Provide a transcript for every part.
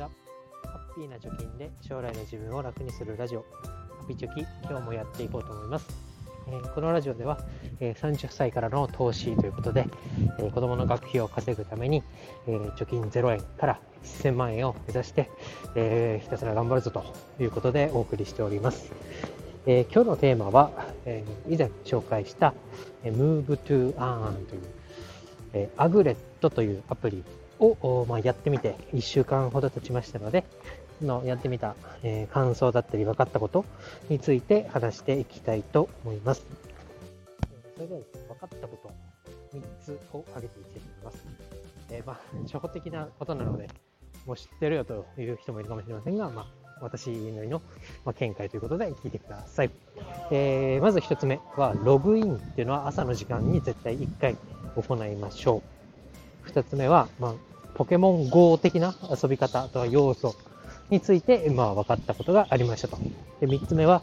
ちは。ハッピーな貯金で将来の自分を楽にするラジオ、ハピチョキ、今日もやっていこうと思います。えー、このラジオでは、えー、30歳からの投資ということで、えー、子供の学費を稼ぐために、え貯金0円から1000万円を目指して、えひたすら頑張るぞということでお送りしております。え今日のテーマは、え以前紹介した、え Move to Earn という、えアグレットというアプリを、まあ、やってみて1週間ほど経ちましたので、のやってみた、えー、感想だったり分かったことについて話していきたいと思います。それでは、分かったこと3つを挙げていきたいと思います。えー、まあ、初歩的なことなので、もう知ってるよという人もいるかもしれませんが、まあ、私なりの、ま見解ということで聞いてください。えー、まず1つ目は、ログインっていうのは朝の時間に絶対1回行いましょう。2つ目は、まあ、ポケモン GO 的な遊び方とは要素について、まあ、分かったことがありましたと。で3つ目は、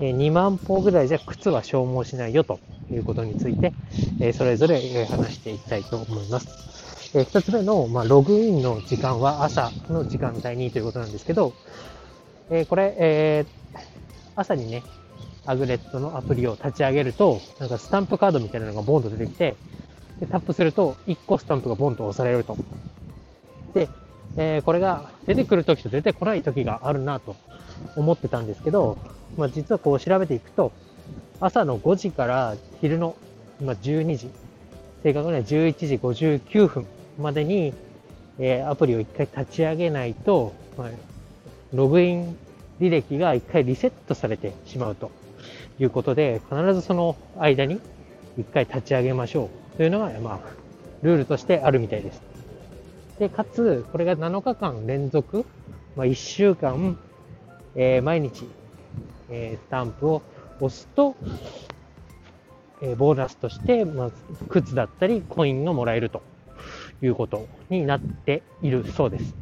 え2万歩ぐらいじゃ靴は消耗しないよということについて、えそれぞれ話していきたいと思います。え2つ目の、まあ、ログインの時間は朝の時間帯にということなんですけど、えこれ、え、朝にね、アグレットのアプリを立ち上げると、なんかスタンプカードみたいなのがボンと出てきて、でタップすると1個スタンプがボンと押されると。で、えー、これが出てくるときと出てこないときがあるなと思ってたんですけど、まあ、実はこう調べていくと、朝の5時から昼の、まあ、12時、正確には11時59分までに、えー、アプリを1回立ち上げないと、まあ、ログイン履歴が1回リセットされてしまうということで、必ずその間に1回立ち上げましょうというのが、まあ、ルールとしてあるみたいです。で、かつ、これが7日間連続、まあ、1週間、えー、毎日、えー、スタンプを押すと、えー、ボーナスとして、まあ、靴だったりコインがもらえるということになっているそうです。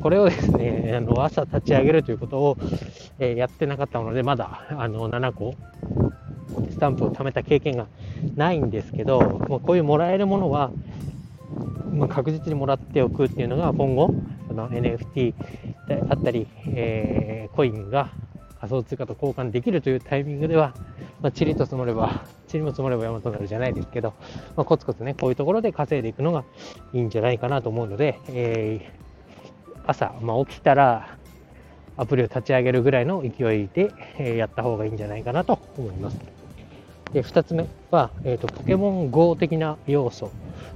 これをですね、あの朝立ち上げるということを、えー、やってなかったので、まだあの7個スタンプを貯めた経験がないんですけど、まあ、こういうもらえるものは、まあ、確実にもらっておくっていうのが今後、その NFT であったり、えー、コインが仮想通貨と交換できるというタイミングでは、まあ、チリと積もれば、チリも積もれば山となるじゃないですけど、まあ、コツコツね、こういうところで稼いでいくのがいいんじゃないかなと思うので、えー、朝、まあ、起きたらアプリを立ち上げるぐらいの勢いで、えー、やった方がいいんじゃないかなと思います。で2つ目は、えーと、ポケモン GO 的な要素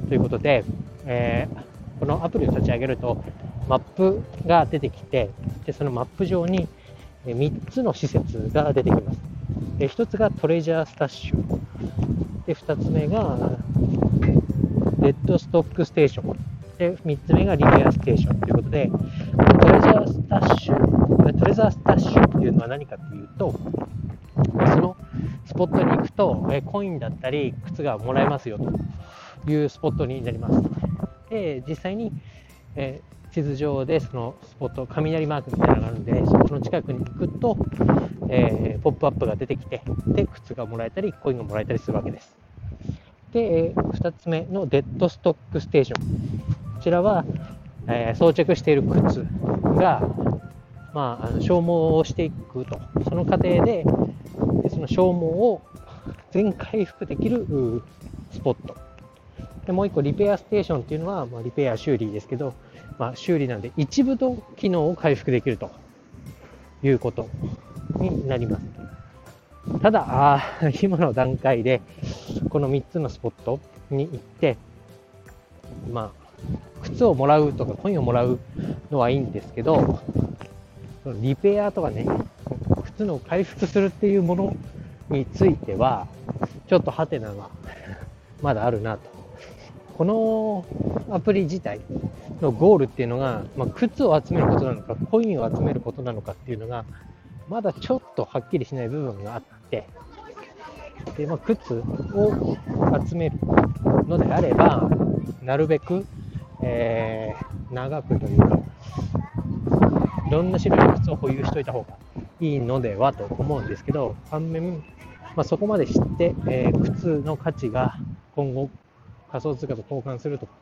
ということで、えー、このアプリを立ち上げるとマップが出てきてでそのマップ上に3つの施設が出てきます。で1つがトレジャースタッシュで2つ目がレッドストックステーション。で3つ目がリニアステーション。ということでトレジャースタッシュトレジャースタッシュっていうのは何かというとそのスポットに行くと、コインだったり靴がもらえますよというスポットになります。で、実際に、え地図上でそのスポット、雷マークみたいなのがあるんで、そこの近くに行くと、えー、ポップアップが出てきて、で、靴がもらえたり、コインがもらえたりするわけです。で、え2つ目のデッドストックステーション。こちらは、え、装着している靴が、まあ、あの消耗していくと。その過程で、その消耗を全回復できるスポット。でもう一個、リペアステーションっていうのは、まあ、リペア修理ですけど、まあ、修理なんで一部の機能を回復できるということになります。ただ、あ 今の段階で、この3つのスポットに行って、まあ、靴をもらうとかコインをもらうのはいいんですけど、リペアとかね、靴の回復するっていうものについては、ちょっとハテナが まだあるなと。このアプリ自体のゴールっていうのが、まあ、靴を集めることなのか、コインを集めることなのかっていうのが、まだちょっとはっきりしない部分があって、で、まあ、靴を集めるのであれば、なるべく、えー、長くというか、いろんな種類の靴を保有しといた方がいいのではと思うんですけど、反面、まあ、そこまで知って、えー、靴の価値が今後仮想通貨と交換するとか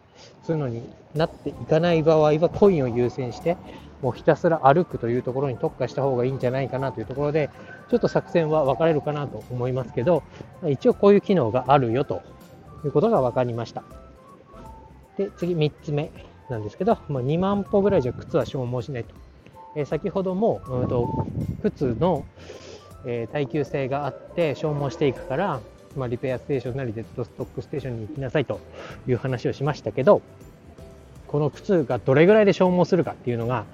そういうのになっていかない場合はコインを優先して、もうひたすら歩くというところに特化した方がいいんじゃないかなというところで、ちょっと作戦は分かれるかなと思いますけど、一応こういう機能があるよということが分かりました。で、次3つ目なんですけど、まあ、2万歩ぐらいじゃ靴は消耗しないと。えー、先ほども、うんと靴の、え、耐久性があって消耗していくから、まあ、リペアステーションなりデッドストックステーションに行きなさいという話をしましたけど、この靴がどれぐらいで消耗するかっていうのが、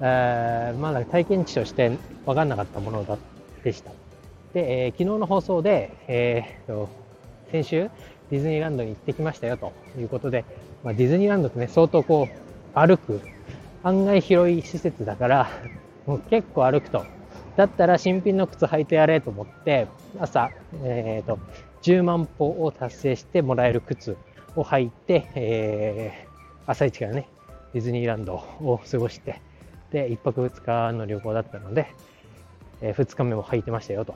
えー、まだ体験値として分かんなかったものでした。で、えー、昨日の放送で、えー、先週ディズニーランドに行ってきましたよということで、まあ、ディズニーランドってね、相当こう歩く、案外広い施設だから、もう結構歩くとだったら新品の靴履いてやれと思って、朝、えっ、ー、と、10万歩を達成してもらえる靴を履いて、えー、朝一からね、ディズニーランドを過ごして、で、1泊2日の旅行だったので、えー、2日目も履いてましたよと。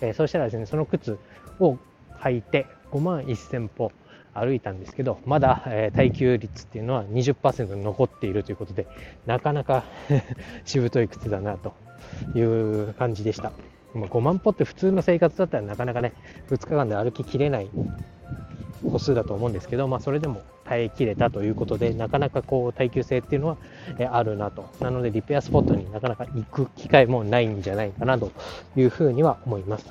えー、そうしたらですね、その靴を履いて5万1000歩歩いたんですけど、まだ、えー、耐久率っていうのは20%残っているということで、なかなか しぶとい靴だなという感じでした。5万歩って普通の生活だったらなかなかね、2日間で歩ききれない歩数だと思うんですけど、まあ、それでも耐えきれたということで、なかなかこう耐久性っていうのはあるなと。なので、リペアスポットになかなか行く機会もないんじゃないかなというふうには思います。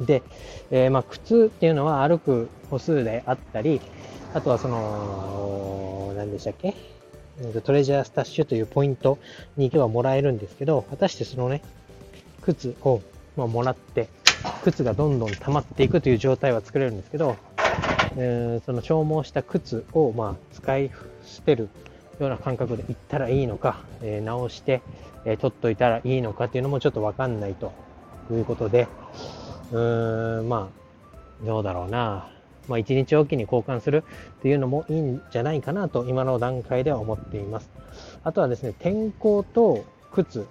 で、えー、まあ靴っていうのは歩く歩数であったり、あとはその、何でしたっけ？トレジャースタッシュというポイントに行けばもらえるんですけど、果たしてそのね、靴を、まあ、もらって、靴がどんどん溜まっていくという状態は作れるんですけど、えー、その消耗した靴を、まあ、使い捨てるような感覚で行ったらいいのか、えー、直して、えー、取っといたらいいのかっていうのもちょっとわかんないということで、うーん、まあ、どうだろうな。まあ、1日おきに交換するっていうのもいいんじゃないかなと今の段階では思っています。あとはですね、天候と靴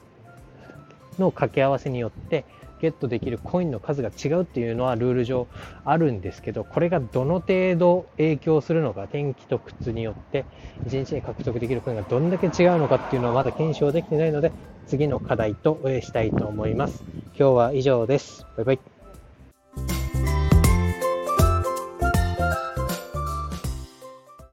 の掛け合わせによってゲットできるコインの数が違うっていうのはルール上あるんですけど、これがどの程度影響するのか、天気と靴によって1日に獲得できるコインがどんだけ違うのかっていうのはまだ検証できてないので、次の課題としたいと思います。今日は以上です。バイバイ。